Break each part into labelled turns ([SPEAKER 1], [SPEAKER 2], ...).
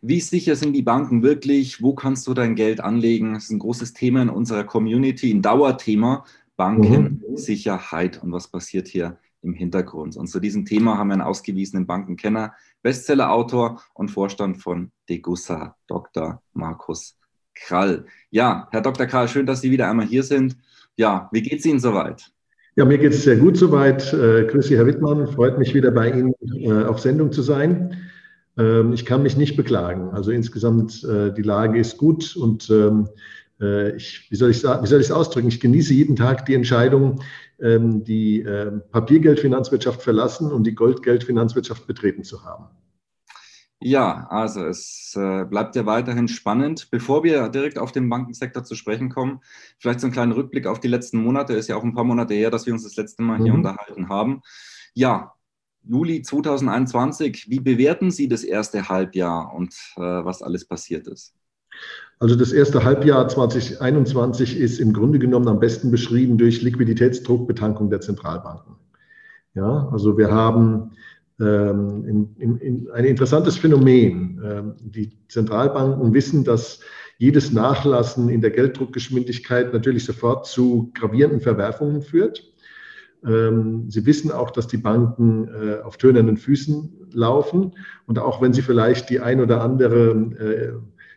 [SPEAKER 1] Wie sicher sind die Banken wirklich? Wo kannst du dein Geld anlegen? Das ist ein großes Thema in unserer Community, ein Dauerthema. Bankensicherheit mhm. und was passiert hier im Hintergrund. Und zu diesem Thema haben wir einen ausgewiesenen Bankenkenner, Bestsellerautor und Vorstand von Degussa, Dr. Markus Krall. Ja, Herr Dr. Krall, schön, dass Sie wieder einmal hier sind. Ja, wie geht es Ihnen soweit?
[SPEAKER 2] Ja, mir geht es sehr gut soweit. Äh, grüße Sie, Herr Wittmann. Freut mich wieder bei Ihnen äh, auf Sendung zu sein. Ähm, ich kann mich nicht beklagen. Also insgesamt, äh, die Lage ist gut und ähm, äh, ich, wie soll ich wie soll ich es ausdrücken? Ich genieße jeden Tag die Entscheidung, ähm, die äh, Papiergeldfinanzwirtschaft verlassen und die Goldgeldfinanzwirtschaft betreten zu haben.
[SPEAKER 1] Ja, also es äh, bleibt ja weiterhin spannend. Bevor wir direkt auf den Bankensektor zu sprechen kommen, vielleicht so einen kleinen Rückblick auf die letzten Monate. Ist ja auch ein paar Monate her, dass wir uns das letzte Mal hier mhm. unterhalten haben. Ja, Juli 2021. Wie bewerten Sie das erste Halbjahr und äh, was alles passiert ist?
[SPEAKER 2] Also das erste Halbjahr 2021 ist im Grunde genommen am besten beschrieben durch Liquiditätsdruckbetankung der Zentralbanken. Ja, also wir haben ähm, in, in, in ein interessantes Phänomen. Ähm, die Zentralbanken wissen, dass jedes Nachlassen in der Gelddruckgeschwindigkeit natürlich sofort zu gravierenden Verwerfungen führt. Ähm, sie wissen auch, dass die Banken äh, auf tönernen Füßen laufen. Und auch wenn sie vielleicht die ein oder andere, äh,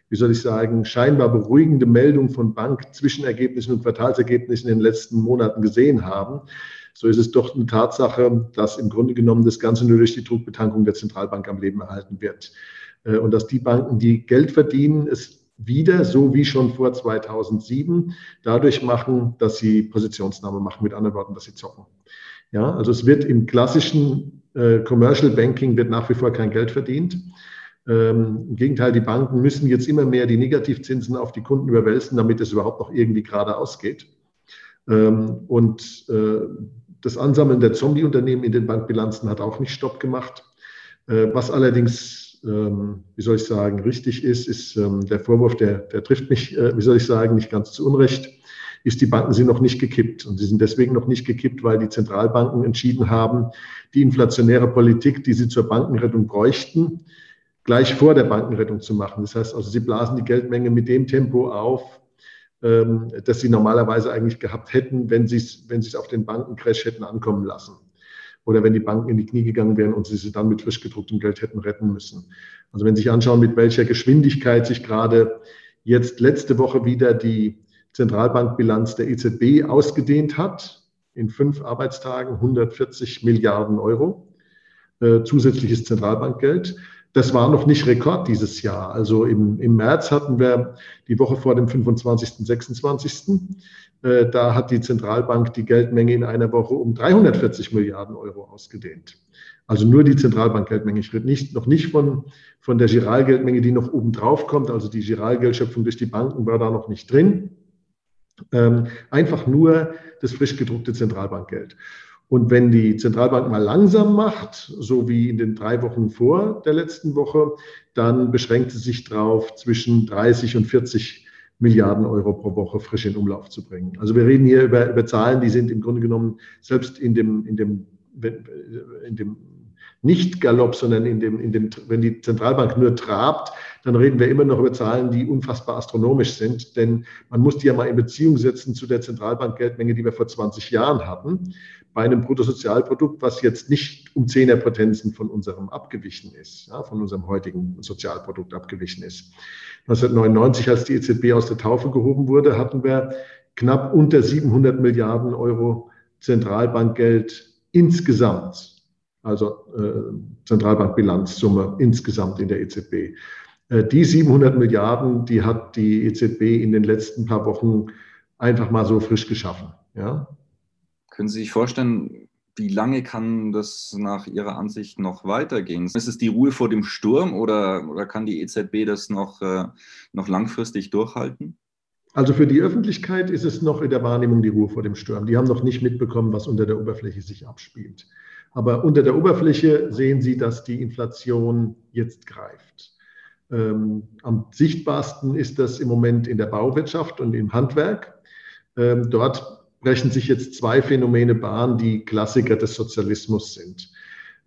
[SPEAKER 2] wie soll ich sagen, scheinbar beruhigende Meldung von Bankzwischenergebnissen und Quartalsergebnissen in den letzten Monaten gesehen haben, so ist es doch eine Tatsache, dass im Grunde genommen das Ganze nur durch die Druckbetankung der Zentralbank am Leben erhalten wird. Äh, und dass die Banken, die Geld verdienen, es wieder, so wie schon vor 2007, dadurch machen, dass sie Positionsnahme machen, mit anderen Worten, dass sie zocken. Ja, also es wird im klassischen äh, Commercial Banking wird nach wie vor kein Geld verdient. Ähm, Im Gegenteil, die Banken müssen jetzt immer mehr die Negativzinsen auf die Kunden überwälzen, damit es überhaupt noch irgendwie gerade ausgeht. Ähm, und äh, das Ansammeln der Zombie-Unternehmen in den Bankbilanzen hat auch nicht Stopp gemacht. Äh, was allerdings, ähm, wie soll ich sagen, richtig ist, ist ähm, der Vorwurf, der, der trifft mich, äh, wie soll ich sagen, nicht ganz zu Unrecht, ist, die Banken sind noch nicht gekippt. Und sie sind deswegen noch nicht gekippt, weil die Zentralbanken entschieden haben, die inflationäre Politik, die sie zur Bankenrettung bräuchten, gleich vor der Bankenrettung zu machen. Das heißt also, sie blasen die Geldmenge mit dem Tempo auf, ähm, das sie normalerweise eigentlich gehabt hätten, wenn sie es wenn auf den Bankencrash hätten ankommen lassen. Oder wenn die Banken in die Knie gegangen wären und sie sie dann mit frisch gedrucktem Geld hätten retten müssen. Also wenn Sie sich anschauen, mit welcher Geschwindigkeit sich gerade jetzt letzte Woche wieder die Zentralbankbilanz der EZB ausgedehnt hat, in fünf Arbeitstagen 140 Milliarden Euro äh, zusätzliches Zentralbankgeld. Das war noch nicht Rekord dieses Jahr. Also im, im März hatten wir die Woche vor dem 25., 26. Äh, da hat die Zentralbank die Geldmenge in einer Woche um 340 Milliarden Euro ausgedehnt. Also nur die Zentralbankgeldmenge. Ich rede nicht, noch nicht von, von der Giralgeldmenge, die noch oben drauf kommt. Also die Giralgeldschöpfung durch die Banken war da noch nicht drin. Ähm, einfach nur das frisch gedruckte Zentralbankgeld. Und wenn die Zentralbank mal langsam macht, so wie in den drei Wochen vor der letzten Woche, dann beschränkt sie sich darauf, zwischen 30 und 40 Milliarden Euro pro Woche frisch in Umlauf zu bringen. Also wir reden hier über, über Zahlen, die sind im Grunde genommen selbst in dem, in dem, in dem nicht Galopp, sondern in dem, in dem, wenn die Zentralbank nur trabt, dann reden wir immer noch über Zahlen, die unfassbar astronomisch sind. Denn man muss die ja mal in Beziehung setzen zu der Zentralbankgeldmenge, die wir vor 20 Jahren hatten bei einem Bruttosozialprodukt, was jetzt nicht um Zehnerpotenzen von unserem abgewichen ist, ja, von unserem heutigen Sozialprodukt abgewichen ist. 1999, als die EZB aus der Taufe gehoben wurde, hatten wir knapp unter 700 Milliarden Euro Zentralbankgeld insgesamt, also äh, Zentralbankbilanzsumme insgesamt in der EZB. Äh, die 700 Milliarden, die hat die EZB in den letzten paar Wochen einfach mal so frisch geschaffen. Ja,
[SPEAKER 1] können Sie sich vorstellen, wie lange kann das nach Ihrer Ansicht noch weitergehen? Ist es die Ruhe vor dem Sturm oder, oder kann die EZB das noch, äh, noch langfristig durchhalten?
[SPEAKER 2] Also für die Öffentlichkeit ist es noch in der Wahrnehmung die Ruhe vor dem Sturm. Die haben noch nicht mitbekommen, was unter der Oberfläche sich abspielt. Aber unter der Oberfläche sehen Sie, dass die Inflation jetzt greift. Ähm, am sichtbarsten ist das im Moment in der Bauwirtschaft und im Handwerk. Ähm, dort brechen sich jetzt zwei Phänomene Bahn, die Klassiker des Sozialismus sind,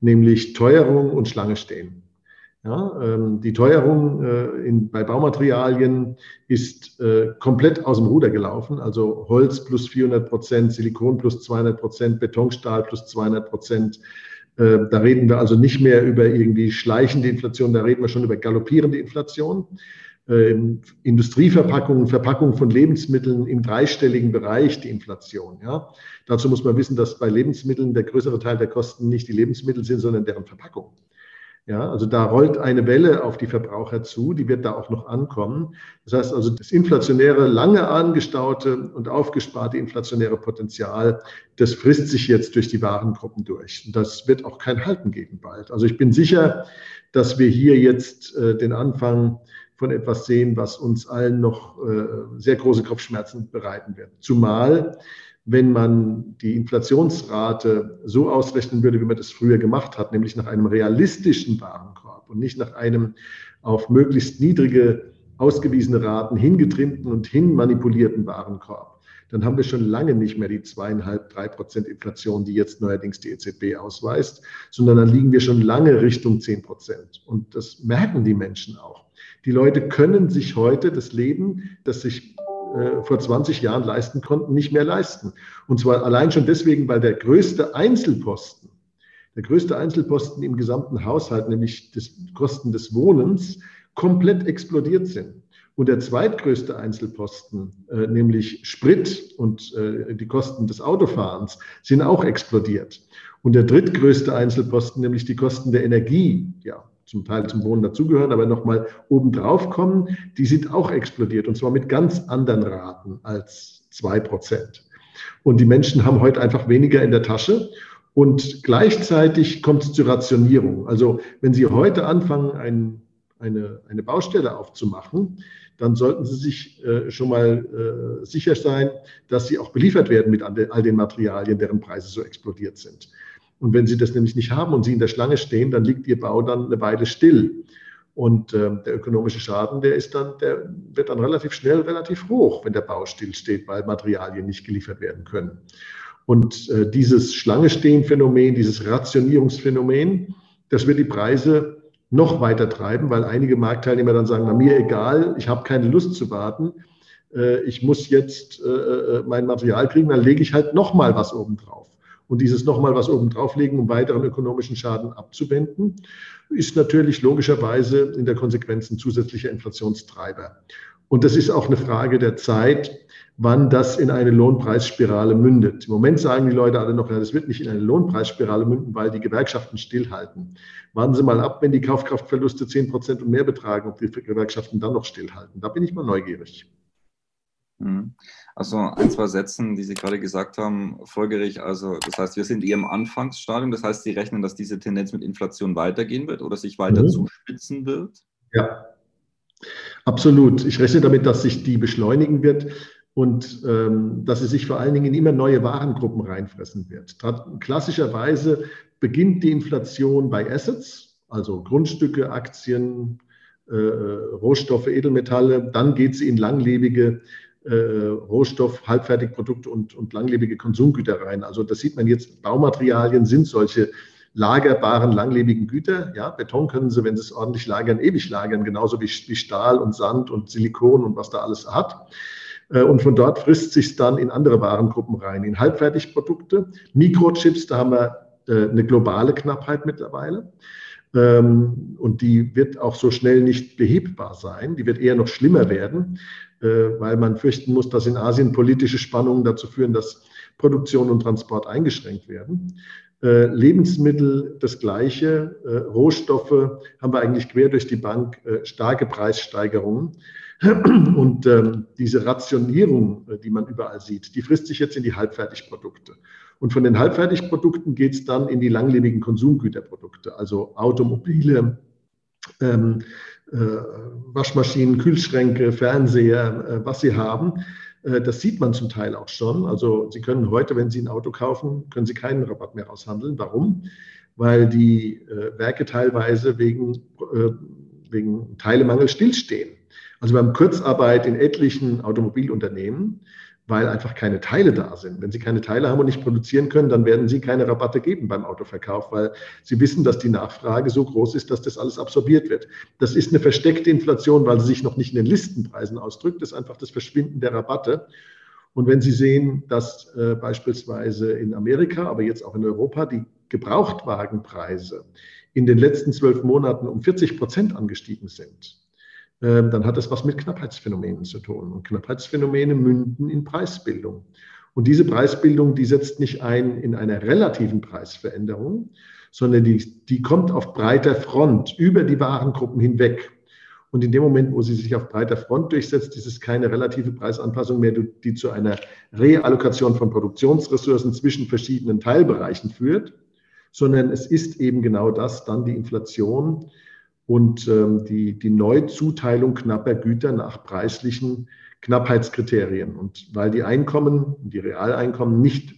[SPEAKER 2] nämlich Teuerung und Schlange stehen. Ja, ähm, die Teuerung äh, in, bei Baumaterialien ist äh, komplett aus dem Ruder gelaufen. Also Holz plus 400 Prozent, Silikon plus 200 Prozent, Betonstahl plus 200 Prozent. Äh, da reden wir also nicht mehr über irgendwie schleichende Inflation, da reden wir schon über galoppierende Inflation äh, Industrieverpackungen, Verpackungen von Lebensmitteln im dreistelligen Bereich die Inflation. Ja. Dazu muss man wissen, dass bei Lebensmitteln der größere Teil der Kosten nicht die Lebensmittel sind, sondern deren Verpackung. Ja, also da rollt eine Welle auf die Verbraucher zu, die wird da auch noch ankommen. Das heißt also, das inflationäre, lange angestaute und aufgesparte inflationäre Potenzial, das frisst sich jetzt durch die Warengruppen durch. Und das wird auch kein Halten geben bald. Also ich bin sicher, dass wir hier jetzt äh, den Anfang von etwas sehen, was uns allen noch äh, sehr große Kopfschmerzen bereiten wird. Zumal, wenn man die Inflationsrate so ausrechnen würde, wie man das früher gemacht hat, nämlich nach einem realistischen Warenkorb und nicht nach einem auf möglichst niedrige ausgewiesene Raten hingetrimmten und hinmanipulierten Warenkorb, dann haben wir schon lange nicht mehr die zweieinhalb, drei Prozent Inflation, die jetzt neuerdings die EZB ausweist, sondern dann liegen wir schon lange Richtung zehn Prozent. Und das merken die Menschen auch. Die Leute können sich heute das Leben, das sich äh, vor 20 Jahren leisten konnten, nicht mehr leisten. Und zwar allein schon deswegen, weil der größte Einzelposten, der größte Einzelposten im gesamten Haushalt, nämlich das Kosten des Wohnens, komplett explodiert sind. Und der zweitgrößte Einzelposten, äh, nämlich Sprit und äh, die Kosten des Autofahrens, sind auch explodiert. Und der drittgrößte Einzelposten, nämlich die Kosten der Energie, ja, zum Teil zum Wohnen dazugehören, aber nochmal obendrauf kommen, die sind auch explodiert und zwar mit ganz anderen Raten als zwei Prozent. Und die Menschen haben heute einfach weniger in der Tasche und gleichzeitig kommt es zur Rationierung. Also wenn Sie heute anfangen, ein, eine, eine Baustelle aufzumachen, dann sollten Sie sich äh, schon mal äh, sicher sein, dass Sie auch beliefert werden mit all den Materialien, deren Preise so explodiert sind. Und wenn Sie das nämlich nicht haben und Sie in der Schlange stehen, dann liegt Ihr Bau dann eine Weile still. Und äh, der ökonomische Schaden, der ist dann, der wird dann relativ schnell relativ hoch, wenn der Bau stillsteht, weil Materialien nicht geliefert werden können. Und äh, dieses Schlange-Stehen-Phänomen, dieses Rationierungsphänomen, das wird die Preise noch weiter treiben, weil einige Marktteilnehmer dann sagen, na mir egal, ich habe keine Lust zu warten, äh, ich muss jetzt äh, äh, mein Material kriegen, dann lege ich halt noch mal was obendrauf und dieses nochmal was oben drauflegen, um weiteren ökonomischen Schaden abzuwenden, ist natürlich logischerweise in der Konsequenz ein zusätzlicher Inflationstreiber. Und das ist auch eine Frage der Zeit, wann das in eine Lohnpreisspirale mündet. Im Moment sagen die Leute alle noch, ja, das wird nicht in eine Lohnpreisspirale münden, weil die Gewerkschaften stillhalten. Warten Sie mal ab, wenn die Kaufkraftverluste 10 Prozent und mehr betragen, ob die Gewerkschaften dann noch stillhalten. Da bin ich mal neugierig.
[SPEAKER 1] Mhm. Also ein, zwei Sätzen, die Sie gerade gesagt haben, folgere ich. Also das heißt, wir sind eher im Anfangsstadium. Das heißt, Sie rechnen, dass diese Tendenz mit Inflation weitergehen wird oder sich weiter mhm. zuspitzen wird?
[SPEAKER 2] Ja, absolut. Ich rechne damit, dass sich die beschleunigen wird und ähm, dass sie sich vor allen Dingen in immer neue Warengruppen reinfressen wird. Klassischerweise beginnt die Inflation bei Assets, also Grundstücke, Aktien, äh, Rohstoffe, Edelmetalle. Dann geht sie in langlebige äh, Rohstoff, Halbfertigprodukte und, und langlebige Konsumgüter rein. Also das sieht man jetzt, Baumaterialien sind solche lagerbaren, langlebigen Güter. Ja, Beton können Sie, wenn Sie es ordentlich lagern, ewig lagern, genauso wie, wie Stahl und Sand und Silikon und was da alles hat. Äh, und von dort frisst sich dann in andere Warengruppen rein, in Halbfertigprodukte, Mikrochips, da haben wir äh, eine globale Knappheit mittlerweile. Ähm, und die wird auch so schnell nicht behebbar sein. Die wird eher noch schlimmer werden. Äh, weil man fürchten muss, dass in Asien politische Spannungen dazu führen, dass Produktion und Transport eingeschränkt werden. Äh, Lebensmittel das Gleiche, äh, Rohstoffe haben wir eigentlich quer durch die Bank starke Preissteigerungen. Und ähm, diese Rationierung, die man überall sieht, die frisst sich jetzt in die Halbfertigprodukte. Und von den Halbfertigprodukten geht es dann in die langlebigen Konsumgüterprodukte, also Automobile, ähm, äh, Waschmaschinen, Kühlschränke, Fernseher, äh, was sie haben. Äh, das sieht man zum Teil auch schon. Also Sie können heute, wenn Sie ein Auto kaufen, können Sie keinen Rabatt mehr aushandeln. Warum? Weil die äh, Werke teilweise wegen, äh, wegen Teilemangel stillstehen. Also wir haben Kurzarbeit in etlichen Automobilunternehmen weil einfach keine Teile da sind. Wenn Sie keine Teile haben und nicht produzieren können, dann werden Sie keine Rabatte geben beim Autoverkauf, weil Sie wissen, dass die Nachfrage so groß ist, dass das alles absorbiert wird. Das ist eine versteckte Inflation, weil sie sich noch nicht in den Listenpreisen ausdrückt. Das ist einfach das Verschwinden der Rabatte. Und wenn Sie sehen, dass äh, beispielsweise in Amerika, aber jetzt auch in Europa die Gebrauchtwagenpreise in den letzten zwölf Monaten um 40 Prozent angestiegen sind, dann hat das was mit Knappheitsphänomenen zu tun. Und Knappheitsphänomene münden in Preisbildung. Und diese Preisbildung, die setzt nicht ein in einer relativen Preisveränderung, sondern die, die kommt auf breiter Front über die Warengruppen hinweg. Und in dem Moment, wo sie sich auf breiter Front durchsetzt, ist es keine relative Preisanpassung mehr, die zu einer Reallokation von Produktionsressourcen zwischen verschiedenen Teilbereichen führt, sondern es ist eben genau das, dann die Inflation, und ähm, die, die Neuzuteilung knapper Güter nach preislichen Knappheitskriterien. Und weil die Einkommen, die Realeinkommen nicht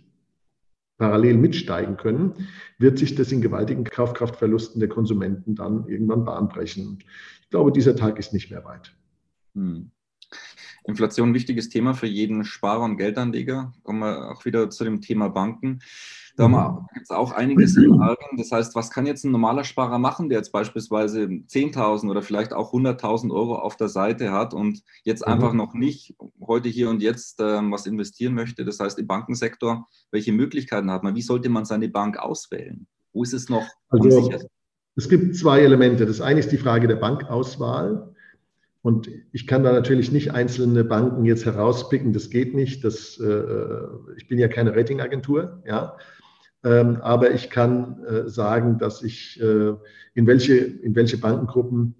[SPEAKER 2] parallel mitsteigen können, wird sich das in gewaltigen Kaufkraftverlusten der Konsumenten dann irgendwann bahnbrechen. Ich glaube, dieser Tag ist nicht mehr weit. Hm.
[SPEAKER 1] Inflation wichtiges Thema für jeden Sparer und Geldanleger. Kommen wir auch wieder zu dem Thema Banken. Da mhm. gibt es auch einiges im Argen. Das heißt, was kann jetzt ein normaler Sparer machen, der jetzt beispielsweise 10.000 oder vielleicht auch 100.000 Euro auf der Seite hat und jetzt mhm. einfach noch nicht heute, hier und jetzt ähm, was investieren möchte? Das heißt, im Bankensektor, welche Möglichkeiten hat man? Wie sollte man seine Bank auswählen? Wo ist es noch
[SPEAKER 2] also, unsicher? Es gibt zwei Elemente. Das eine ist die Frage der Bankauswahl. Und ich kann da natürlich nicht einzelne Banken jetzt herauspicken, das geht nicht. Das, äh, ich bin ja keine Ratingagentur, ja. Ähm, aber ich kann äh, sagen, dass ich äh, in welche, in welche Bankengruppen,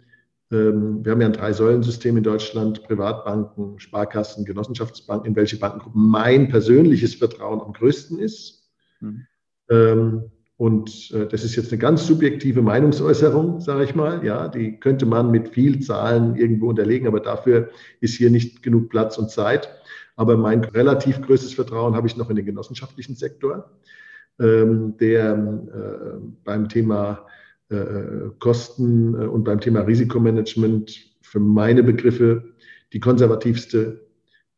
[SPEAKER 2] ähm, wir haben ja ein Drei-Säulen-System in Deutschland, Privatbanken, Sparkassen, Genossenschaftsbanken, in welche Bankengruppen mein persönliches Vertrauen am größten ist. Mhm. Ähm, und äh, das ist jetzt eine ganz subjektive Meinungsäußerung, sage ich mal. Ja, die könnte man mit viel Zahlen irgendwo unterlegen, aber dafür ist hier nicht genug Platz und Zeit. Aber mein relativ größtes Vertrauen habe ich noch in den genossenschaftlichen Sektor. Ähm, der äh, beim Thema äh, Kosten äh, und beim Thema Risikomanagement für meine Begriffe die konservativste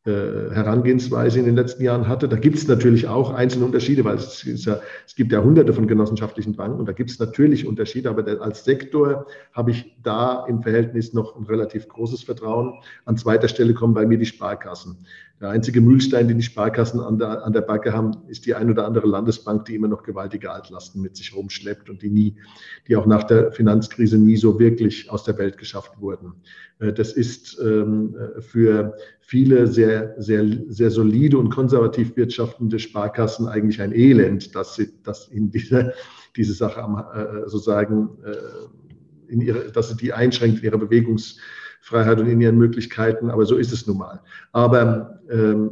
[SPEAKER 2] Herangehensweise in den letzten Jahren hatte. Da gibt es natürlich auch einzelne Unterschiede, weil es, ja, es, gibt ja hunderte von genossenschaftlichen Banken und da gibt es natürlich Unterschiede, aber als Sektor habe ich da im Verhältnis noch ein relativ großes Vertrauen. An zweiter Stelle kommen bei mir die Sparkassen. Der einzige Mühlstein, den die Sparkassen an der, an der Backe haben, ist die ein oder andere Landesbank, die immer noch gewaltige Altlasten mit sich rumschleppt und die nie, die auch nach der Finanzkrise nie so wirklich aus der Welt geschafft wurden. Äh, das ist ähm, für viele sehr, sehr, sehr solide und konservativ wirtschaftende Sparkassen eigentlich ein Elend, dass sie, dass ihnen diese, diese Sache äh, sozusagen, äh, in ihre, dass sie die einschränkt in ihrer Bewegungs- Freiheit und in ihren Möglichkeiten, aber so ist es nun mal. Aber ähm,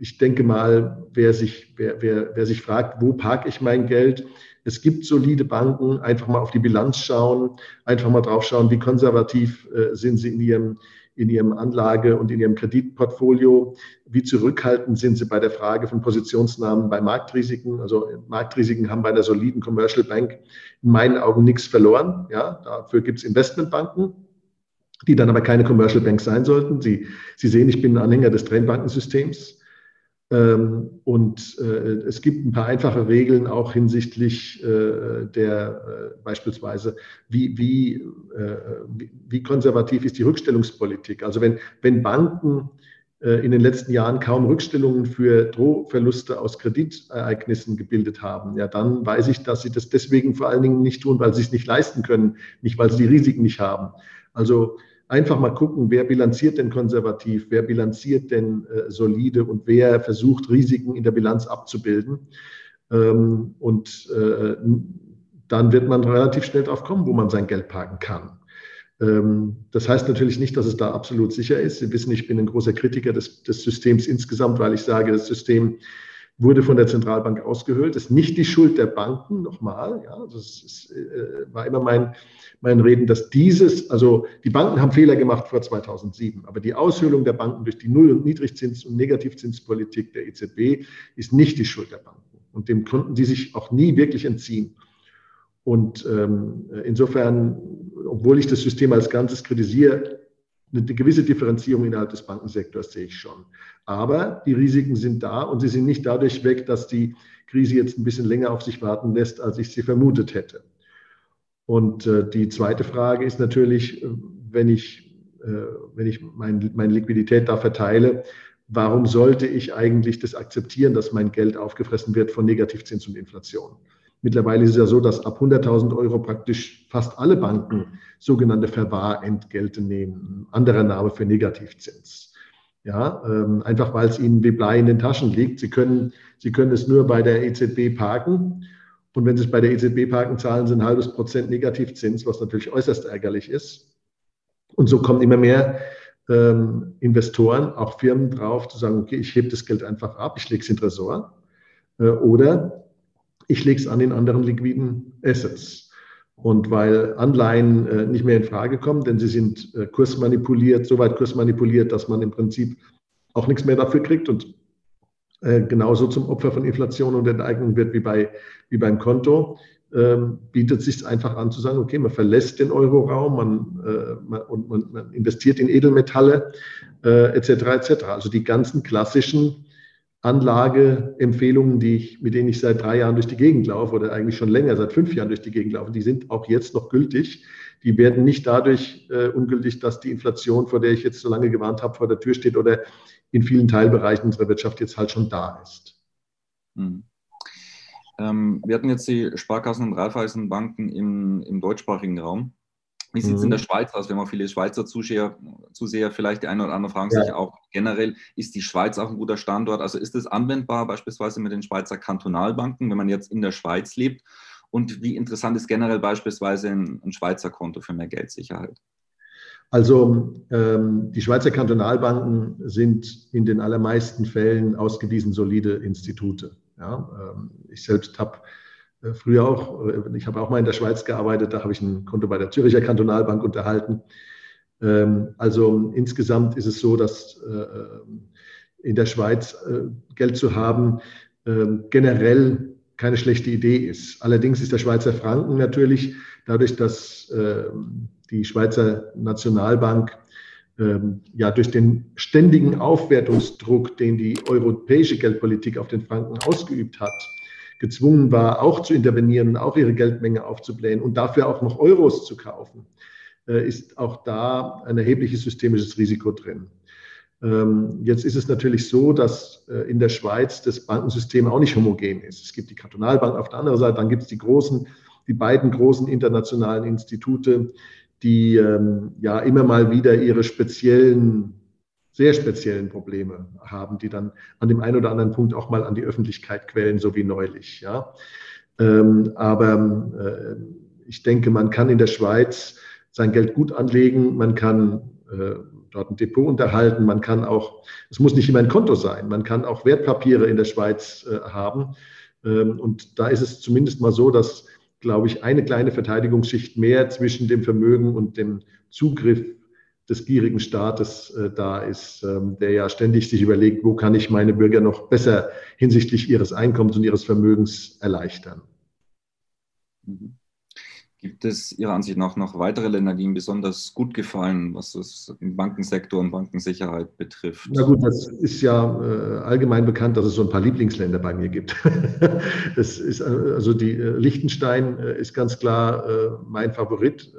[SPEAKER 2] ich denke mal, wer sich, wer, wer, wer sich fragt, wo parke ich mein Geld, es gibt solide Banken, einfach mal auf die Bilanz schauen, einfach mal drauf schauen, wie konservativ äh, sind sie in ihrem, in ihrem Anlage- und in ihrem Kreditportfolio, wie zurückhaltend sind sie bei der Frage von Positionsnahmen bei Marktrisiken. Also Marktrisiken haben bei einer soliden Commercial Bank in meinen Augen nichts verloren. Ja, dafür gibt es Investmentbanken die dann aber keine Commercial Banks sein sollten. Sie, Sie sehen, ich bin ein Anhänger des Trennbankensystems. Ähm, und äh, es gibt ein paar einfache Regeln auch hinsichtlich äh, der äh, beispielsweise, wie, wie, äh, wie, konservativ ist die Rückstellungspolitik. Also wenn, wenn Banken äh, in den letzten Jahren kaum Rückstellungen für Drohverluste aus Kreditereignissen gebildet haben, ja, dann weiß ich, dass sie das deswegen vor allen Dingen nicht tun, weil sie es nicht leisten können, nicht weil sie die Risiken nicht haben. Also einfach mal gucken, wer bilanziert denn konservativ, wer bilanziert denn äh, solide und wer versucht, Risiken in der Bilanz abzubilden. Ähm, und äh, dann wird man relativ schnell drauf kommen, wo man sein Geld parken kann. Ähm, das heißt natürlich nicht, dass es da absolut sicher ist. Sie wissen, ich bin ein großer Kritiker des, des Systems insgesamt, weil ich sage, das System wurde von der Zentralbank ausgehöhlt. Das ist nicht die Schuld der Banken, nochmal. Ja, das ist, äh, war immer mein, mein Reden, dass dieses, also die Banken haben Fehler gemacht vor 2007, aber die Aushöhlung der Banken durch die Null- und Niedrigzins- und Negativzinspolitik der EZB ist nicht die Schuld der Banken. Und dem konnten sie sich auch nie wirklich entziehen. Und ähm, insofern, obwohl ich das System als Ganzes kritisiere, eine gewisse Differenzierung innerhalb des Bankensektors sehe ich schon. Aber die Risiken sind da und sie sind nicht dadurch weg, dass die Krise jetzt ein bisschen länger auf sich warten lässt, als ich sie vermutet hätte. Und äh, die zweite Frage ist natürlich, äh, wenn ich, äh, wenn ich mein, meine Liquidität da verteile, warum sollte ich eigentlich das akzeptieren, dass mein Geld aufgefressen wird von Negativzins und Inflation? Mittlerweile ist es ja so, dass ab 100.000 Euro praktisch fast alle Banken sogenannte Verwahrentgelte nehmen. Anderer Name für Negativzins. Ja, ähm, einfach weil es ihnen wie Blei in den Taschen liegt. Sie können, sie können es nur bei der EZB parken. Und wenn Sie es bei der EZB parken, zahlen Sie ein halbes Prozent Negativzins, was natürlich äußerst ärgerlich ist. Und so kommen immer mehr ähm, Investoren, auch Firmen drauf, zu sagen, okay, ich hebe das Geld einfach ab, ich lege es in Tresor. Äh, oder ich lege es an den anderen liquiden Assets. Und weil Anleihen äh, nicht mehr in Frage kommen, denn sie sind äh, kursmanipuliert, soweit kursmanipuliert, dass man im Prinzip auch nichts mehr dafür kriegt und äh, genauso zum Opfer von Inflation und Enteignung wird wie, bei, wie beim Konto, ähm, bietet sich einfach an zu sagen, okay, man verlässt den Euroraum, man, äh, man, und man, man investiert in Edelmetalle äh, etc. etc. Also die ganzen klassischen Anlageempfehlungen, die ich, mit denen ich seit drei Jahren durch die Gegend laufe oder eigentlich schon länger, seit fünf Jahren durch die Gegend laufe, die sind auch jetzt noch gültig. Die werden nicht dadurch äh, ungültig, dass die Inflation, vor der ich jetzt so lange gewarnt habe, vor der Tür steht oder in vielen Teilbereichen unserer Wirtschaft jetzt halt schon da ist.
[SPEAKER 3] Hm. Ähm, wir hatten jetzt die Sparkassen und Raiffeisenbanken im, im deutschsprachigen Raum. Wie sieht es mhm. in der Schweiz aus? Wir haben auch viele Schweizer Zuseher, Zuseher vielleicht die eine oder andere fragen ja. sich auch generell, ist die Schweiz auch ein guter Standort? Also ist es anwendbar beispielsweise mit den Schweizer Kantonalbanken, wenn man jetzt in der Schweiz lebt? Und wie interessant ist generell beispielsweise ein, ein Schweizer Konto für mehr Geldsicherheit?
[SPEAKER 2] Also ähm, die Schweizer Kantonalbanken sind in den allermeisten Fällen ausgewiesen solide Institute. Ja, ähm, ich selbst habe früher auch, äh, ich habe auch mal in der Schweiz gearbeitet, da habe ich ein Konto bei der Züricher Kantonalbank unterhalten. Ähm, also insgesamt ist es so, dass äh, in der Schweiz Geld zu haben ähm, generell keine schlechte Idee ist. Allerdings ist der Schweizer Franken natürlich dadurch, dass die Schweizer Nationalbank ja durch den ständigen Aufwertungsdruck, den die europäische Geldpolitik auf den Franken ausgeübt hat, gezwungen war, auch zu intervenieren auch ihre Geldmenge aufzublähen und dafür auch noch Euros zu kaufen, äh, ist auch da ein erhebliches systemisches Risiko drin. Ähm, jetzt ist es natürlich so, dass äh, in der Schweiz das Bankensystem auch nicht homogen ist. Es gibt die Kantonalbank auf der anderen Seite, dann gibt es die großen, die beiden großen internationalen Institute, die ähm, ja immer mal wieder ihre speziellen sehr speziellen Probleme haben, die dann an dem einen oder anderen Punkt auch mal an die Öffentlichkeit quellen, so wie neulich. Ja. Ähm, aber äh, ich denke, man kann in der Schweiz sein Geld gut anlegen, man kann äh, dort ein Depot unterhalten, man kann auch, es muss nicht immer ein Konto sein, man kann auch Wertpapiere in der Schweiz äh, haben. Ähm, und da ist es zumindest mal so, dass, glaube ich, eine kleine Verteidigungsschicht mehr zwischen dem Vermögen und dem Zugriff des gierigen Staates äh, da ist, ähm, der ja ständig sich überlegt, wo kann ich meine Bürger noch besser hinsichtlich ihres Einkommens und ihres Vermögens erleichtern.
[SPEAKER 3] Mhm. Gibt es Ihrer Ansicht nach noch weitere Länder, die Ihnen besonders gut gefallen, was das im Bankensektor und Bankensicherheit betrifft?
[SPEAKER 2] Na gut, das ist ja äh, allgemein bekannt, dass es so ein paar Lieblingsländer bei mir gibt. das ist äh, also die äh, Liechtenstein äh, ist ganz klar äh, mein Favorit,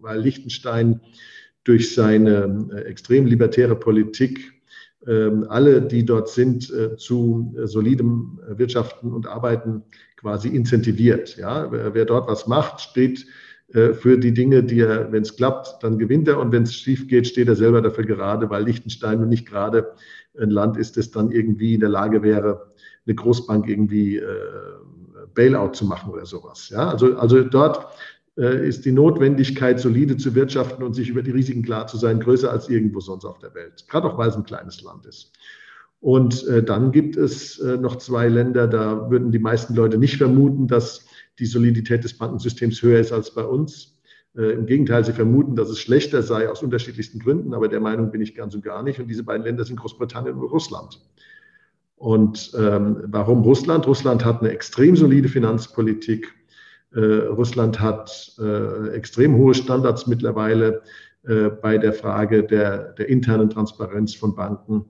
[SPEAKER 2] weil Liechtenstein durch seine äh, extrem libertäre Politik ähm, alle, die dort sind, äh, zu äh, solidem Wirtschaften und Arbeiten quasi incentiviert. Ja, wer dort was macht, steht für die Dinge, die er, wenn es klappt, dann gewinnt er und wenn es schief geht, steht er selber dafür gerade, weil Liechtenstein nun nicht gerade ein Land ist, das dann irgendwie in der Lage wäre, eine Großbank irgendwie Bailout zu machen oder sowas. Ja, also, also dort ist die Notwendigkeit, solide zu wirtschaften und sich über die Risiken klar zu sein, größer als irgendwo sonst auf der Welt. Gerade auch, weil es ein kleines Land ist. Und äh, dann gibt es äh, noch zwei Länder, da würden die meisten Leute nicht vermuten, dass die Solidität des Bankensystems höher ist als bei uns. Äh, Im Gegenteil, sie vermuten, dass es schlechter sei aus unterschiedlichsten Gründen, aber der Meinung bin ich ganz und gar nicht. Und diese beiden Länder sind Großbritannien und Russland. Und ähm, warum Russland? Russland hat eine extrem solide Finanzpolitik. Äh, Russland hat äh, extrem hohe Standards mittlerweile äh, bei der Frage der, der internen Transparenz von Banken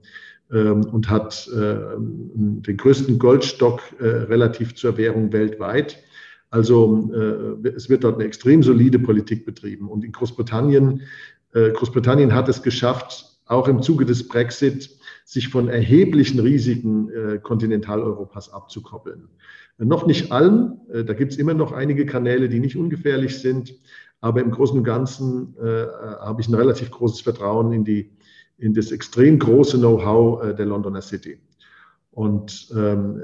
[SPEAKER 2] ähm, und hat äh, den größten Goldstock relativ zur Währung weltweit. Also es wird dort eine extrem solide Politik betrieben. Und in Großbritannien, Großbritannien hat es geschafft, auch im Zuge des Brexit, sich von erheblichen Risiken Kontinentaleuropas abzukoppeln. Noch nicht allen, da gibt es immer noch einige Kanäle, die nicht ungefährlich sind, aber im Großen und Ganzen habe ich ein relativ großes Vertrauen in die in das extrem große Know-how äh, der Londoner City. Und ähm,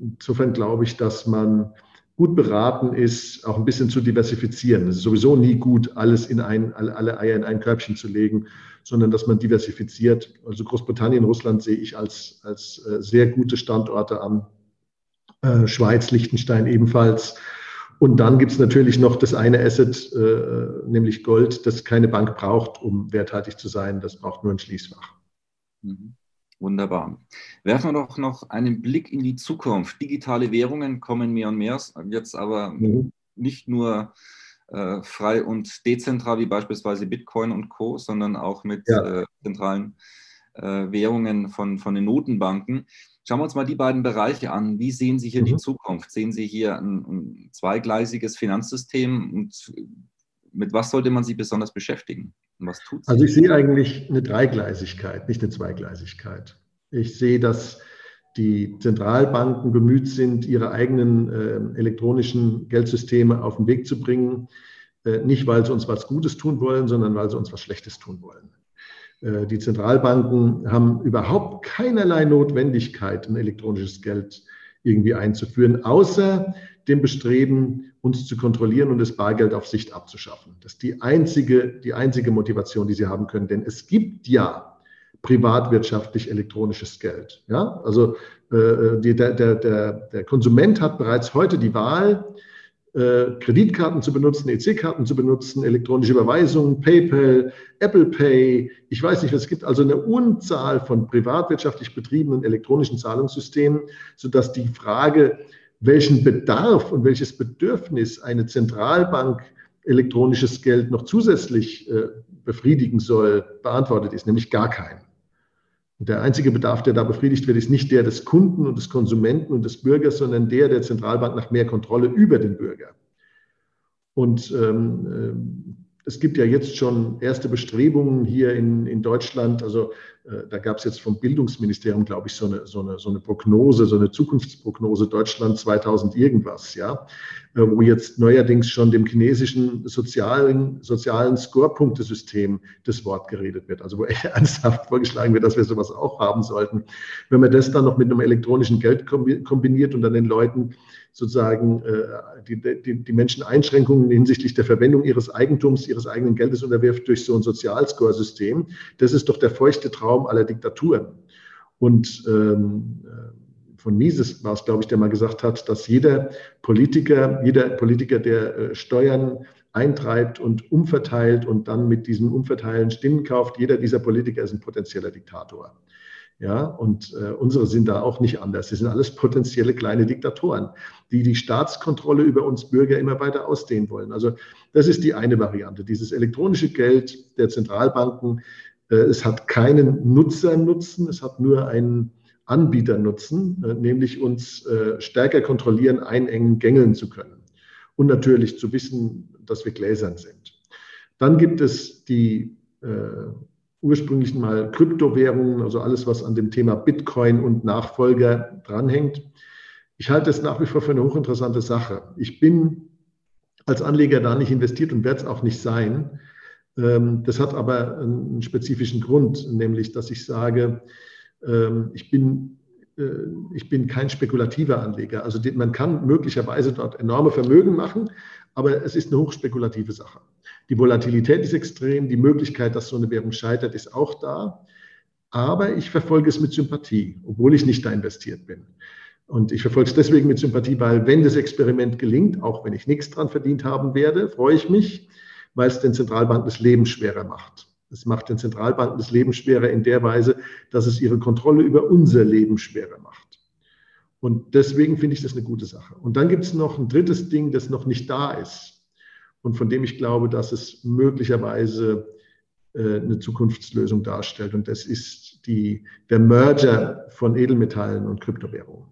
[SPEAKER 2] insofern glaube ich, dass man gut beraten ist, auch ein bisschen zu diversifizieren. Es ist sowieso nie gut, alles in ein, alle, Eier in ein Körbchen zu legen, sondern dass man diversifiziert. Also Großbritannien, Russland sehe ich als, als äh, sehr gute Standorte an. Äh, Schweiz, Liechtenstein ebenfalls. Und dann gibt es natürlich noch das eine Asset, äh, nämlich Gold, das keine Bank braucht, um werthaltig zu sein. Das braucht nur ein Schließfach.
[SPEAKER 3] Mhm. Wunderbar. Werfen wir doch noch einen Blick in die Zukunft. Digitale Währungen kommen mehr und mehr, jetzt aber mhm. nicht nur äh, frei und dezentral wie beispielsweise Bitcoin und Co., sondern auch mit ja. äh, zentralen äh, Währungen von, von den Notenbanken. Schauen wir uns mal die beiden Bereiche an. Wie sehen Sie hier mhm. die Zukunft? Sehen Sie hier ein, ein zweigleisiges Finanzsystem und mit was sollte man sich besonders beschäftigen? Was tut
[SPEAKER 2] sie? Also ich sehe eigentlich eine Dreigleisigkeit, nicht eine Zweigleisigkeit. Ich sehe, dass die Zentralbanken bemüht sind, ihre eigenen äh, elektronischen Geldsysteme auf den Weg zu bringen. Äh, nicht, weil sie uns was Gutes tun wollen, sondern weil sie uns was Schlechtes tun wollen. Äh, die Zentralbanken haben überhaupt keinerlei Notwendigkeit, ein elektronisches Geld irgendwie einzuführen, außer dem Bestreben, uns zu kontrollieren und das Bargeld auf Sicht abzuschaffen. Das ist die einzige, die einzige Motivation, die sie haben können. Denn es gibt ja privatwirtschaftlich elektronisches Geld. Ja? Also äh, die, der, der, der Konsument hat bereits heute die Wahl, äh, Kreditkarten zu benutzen, EC-Karten zu benutzen, elektronische Überweisungen, PayPal, Apple Pay. Ich weiß nicht, es gibt also eine Unzahl von privatwirtschaftlich betriebenen elektronischen Zahlungssystemen, sodass die Frage, welchen Bedarf und welches Bedürfnis eine Zentralbank elektronisches Geld noch zusätzlich äh, befriedigen soll, beantwortet ist, nämlich gar keinen. Und der einzige Bedarf, der da befriedigt wird, ist nicht der des Kunden und des Konsumenten und des Bürgers, sondern der der Zentralbank nach mehr Kontrolle über den Bürger. Und ähm, äh, es gibt ja jetzt schon erste Bestrebungen hier in, in Deutschland. Also da gab es jetzt vom Bildungsministerium, glaube ich, so eine, so, eine, so eine Prognose, so eine Zukunftsprognose Deutschland 2000 irgendwas, ja, äh, wo jetzt neuerdings schon dem chinesischen sozialen, sozialen Score-Punktesystem das Wort geredet wird. Also wo ernsthaft vorgeschlagen wird, dass wir sowas auch haben sollten. Wenn man das dann noch mit einem elektronischen Geld kombiniert und dann den Leuten sozusagen äh, die, die, die Menschen Einschränkungen hinsichtlich der Verwendung ihres Eigentums, ihres eigenen Geldes unterwirft durch so ein Sozialscore-System. Das ist doch der feuchte Traum aller Diktaturen. Und ähm, äh, von Mises war es, glaube ich, der mal gesagt hat, dass jeder Politiker, jeder Politiker, der äh, Steuern eintreibt und umverteilt und dann mit diesem Umverteilen Stimmen kauft, jeder dieser Politiker ist ein potenzieller Diktator. Ja, und äh, unsere sind da auch nicht anders. Sie sind alles potenzielle kleine Diktatoren, die die Staatskontrolle über uns Bürger immer weiter ausdehnen wollen. Also das ist die eine Variante. Dieses elektronische Geld der Zentralbanken, es hat keinen Nutzernutzen, es hat nur einen Anbieternutzen, äh, nämlich uns äh, stärker kontrollieren, einengen, gängeln zu können. Und natürlich zu wissen, dass wir gläsern sind. Dann gibt es die äh, ursprünglich mal Kryptowährungen, also alles, was an dem Thema Bitcoin und Nachfolger dranhängt. Ich halte es nach wie vor für eine hochinteressante Sache. Ich bin als Anleger da nicht investiert und werde es auch nicht sein. Ähm, das hat aber einen spezifischen Grund, nämlich dass ich sage, ähm, ich bin, äh, ich bin kein spekulativer Anleger. Also man kann möglicherweise dort enorme Vermögen machen, aber es ist eine hochspekulative Sache. Die Volatilität ist extrem, die Möglichkeit, dass so eine Währung scheitert, ist auch da. aber ich verfolge es mit Sympathie, obwohl ich nicht da investiert bin. Und ich verfolge es deswegen mit Sympathie, weil wenn das Experiment gelingt, auch wenn ich nichts dran verdient haben werde, freue ich mich, weil es den Zentralbanken das Leben schwerer macht. Es macht den Zentralbanken das Leben schwerer in der Weise, dass es ihre Kontrolle über unser Leben schwerer macht. Und deswegen finde ich das eine gute Sache. Und dann gibt es noch ein drittes Ding, das noch nicht da ist und von dem ich glaube, dass es möglicherweise äh, eine Zukunftslösung darstellt. Und das ist die, der Merger von Edelmetallen und Kryptowährungen.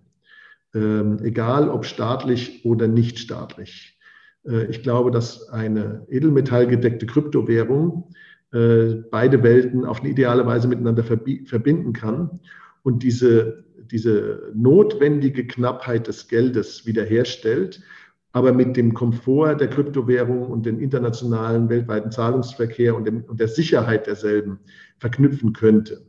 [SPEAKER 2] Ähm, egal ob staatlich oder nicht staatlich. Äh, ich glaube, dass eine edelmetallgedeckte Kryptowährung äh, beide Welten auf eine ideale Weise miteinander verbinden kann und diese, diese notwendige Knappheit des Geldes wiederherstellt, aber mit dem Komfort der Kryptowährung und dem internationalen weltweiten Zahlungsverkehr und, dem, und der Sicherheit derselben verknüpfen könnte.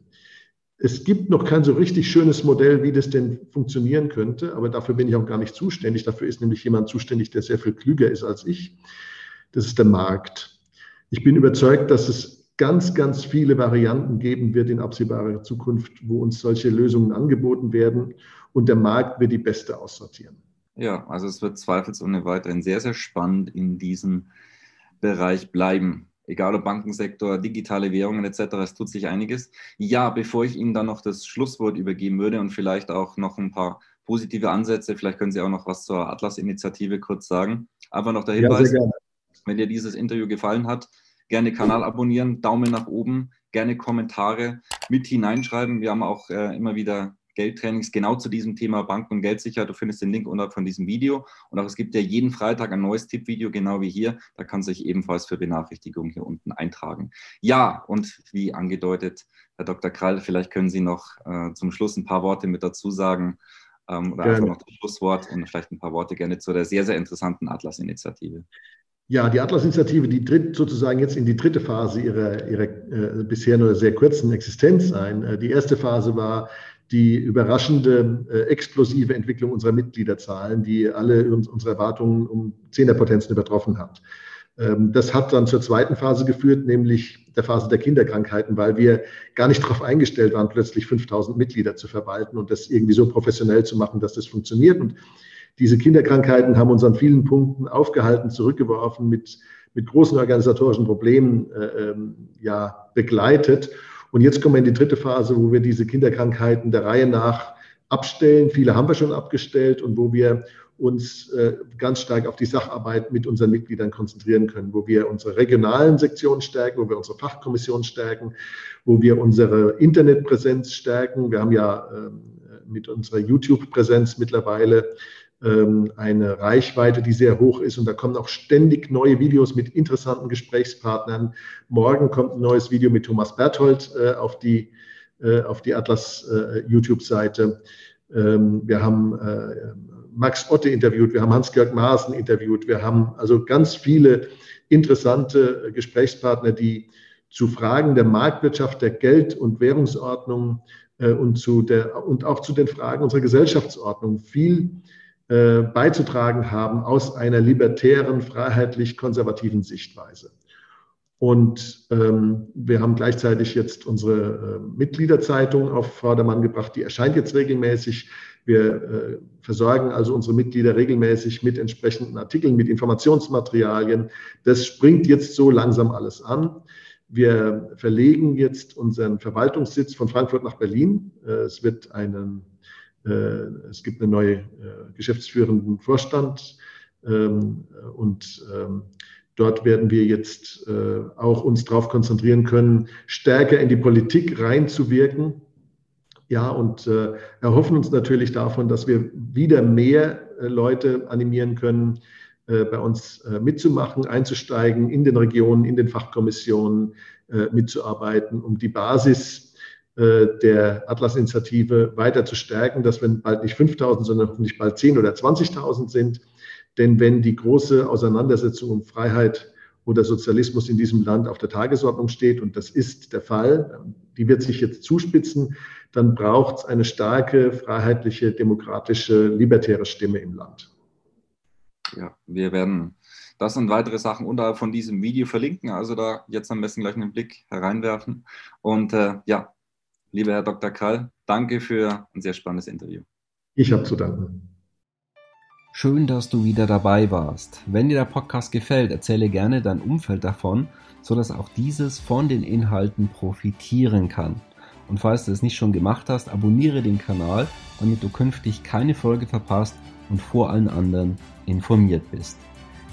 [SPEAKER 2] Es gibt noch kein so richtig schönes Modell, wie das denn funktionieren könnte, aber dafür bin ich auch gar nicht zuständig. Dafür ist nämlich jemand zuständig, der sehr viel klüger ist als ich. Das ist der Markt. Ich bin überzeugt, dass es ganz, ganz viele Varianten geben wird in absehbarer Zukunft, wo uns solche Lösungen angeboten werden und der Markt wird die beste aussortieren.
[SPEAKER 3] Ja, also es wird zweifelsohne weiterhin sehr, sehr spannend in diesem Bereich bleiben. Egal ob Bankensektor, digitale Währungen etc., es tut sich einiges. Ja, bevor ich Ihnen dann noch das Schlusswort übergeben würde und vielleicht auch noch ein paar positive Ansätze, vielleicht können Sie auch noch was zur Atlas-Initiative kurz sagen. Einfach noch der Hinweis, ja, wenn dir dieses Interview gefallen hat, gerne Kanal abonnieren, Daumen nach oben, gerne Kommentare mit hineinschreiben. Wir haben auch äh, immer wieder Geldtrainings genau zu diesem Thema Banken und Geldsicherheit. Du findest den Link unterhalb von diesem Video. Und auch es gibt ja jeden Freitag ein neues Tippvideo, genau wie hier. Da kann sich ebenfalls für Benachrichtigungen hier unten eintragen. Ja, und wie angedeutet, Herr Dr. Krall, vielleicht können Sie noch äh, zum Schluss ein paar Worte mit dazu sagen. Ähm, oder gerne. einfach noch das Schlusswort und vielleicht ein paar Worte gerne zu der sehr, sehr interessanten Atlas-Initiative.
[SPEAKER 2] Ja, die Atlas-Initiative, die tritt sozusagen jetzt in die dritte Phase ihrer, ihrer äh, bisher nur sehr kurzen Existenz ein. Äh, die erste Phase war die überraschende äh, explosive Entwicklung unserer Mitgliederzahlen, die alle unsere Erwartungen um Zehnerpotenzen übertroffen hat. Ähm, das hat dann zur zweiten Phase geführt, nämlich der Phase der Kinderkrankheiten, weil wir gar nicht darauf eingestellt waren, plötzlich 5000 Mitglieder zu verwalten und das irgendwie so professionell zu machen, dass das funktioniert. Und diese Kinderkrankheiten haben uns an vielen Punkten aufgehalten, zurückgeworfen, mit, mit großen organisatorischen Problemen äh, ähm, ja, begleitet. Und jetzt kommen wir in die dritte Phase, wo wir diese Kinderkrankheiten der Reihe nach abstellen. Viele haben wir schon abgestellt und wo wir uns äh, ganz stark auf die Sacharbeit mit unseren Mitgliedern konzentrieren können, wo wir unsere regionalen Sektionen stärken, wo wir unsere Fachkommission stärken, wo wir unsere Internetpräsenz stärken. Wir haben ja ähm, mit unserer YouTube-Präsenz mittlerweile eine Reichweite, die sehr hoch ist. Und da kommen auch ständig neue Videos mit interessanten Gesprächspartnern. Morgen kommt ein neues Video mit Thomas Berthold äh, auf die, äh, auf die Atlas äh, YouTube-Seite. Ähm, wir haben Max Otte interviewt, wir haben Hans-Georg Maaßen interviewt, wir haben also ganz viele interessante Gesprächspartner, die zu Fragen der Marktwirtschaft, der Geld- und Währungsordnung und, zu der, und auch zu den Fragen unserer Gesellschaftsordnung viel äh, beizutragen haben aus einer libertären, freiheitlich-konservativen Sichtweise. Und ähm, wir haben gleichzeitig jetzt unsere äh, Mitgliederzeitung auf Vordermann gebracht. Die erscheint jetzt regelmäßig. Wir äh, versorgen also unsere Mitglieder regelmäßig mit entsprechenden Artikeln, mit Informationsmaterialien. Das springt jetzt so langsam alles an. Wir verlegen jetzt unseren Verwaltungssitz von Frankfurt nach Berlin. Äh, es wird einen es gibt einen neuen äh, geschäftsführenden Vorstand ähm, und ähm, dort werden wir jetzt äh, auch uns darauf konzentrieren können, stärker in die Politik reinzuwirken. Ja, und erhoffen uns natürlich davon, dass wir wieder mehr Leute animieren können, bei uns mitzumachen, einzusteigen in den Regionen, in den Fachkommissionen mitzuarbeiten, um die Basis äh, der Atlas-Initiative weiter zu stärken, dass wenn bald nicht 5000, sondern hoffentlich bald 10 oder 20.000 sind. Denn wenn die große Auseinandersetzung um Freiheit oder Sozialismus in diesem Land auf der Tagesordnung steht, und das ist der Fall, die wird sich jetzt zuspitzen, dann braucht es eine starke, freiheitliche, demokratische, libertäre Stimme im Land.
[SPEAKER 3] Ja, wir werden das und weitere Sachen unterhalb von diesem Video verlinken. Also da jetzt am besten gleich einen Blick hereinwerfen. Und äh, ja, Lieber Herr Dr. Krall, danke für ein sehr spannendes Interview.
[SPEAKER 2] Ich habe zu danken.
[SPEAKER 1] Schön, dass du wieder dabei warst. Wenn dir der Podcast gefällt, erzähle gerne dein Umfeld davon, sodass auch dieses von den Inhalten profitieren kann. Und falls du es nicht schon gemacht hast, abonniere den Kanal, damit du künftig keine Folge verpasst und vor allen anderen informiert bist.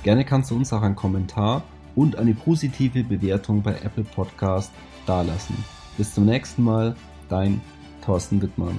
[SPEAKER 1] Gerne kannst du uns auch einen Kommentar und eine positive Bewertung bei Apple Podcast dalassen. Bis zum nächsten Mal, dein Thorsten Wittmann.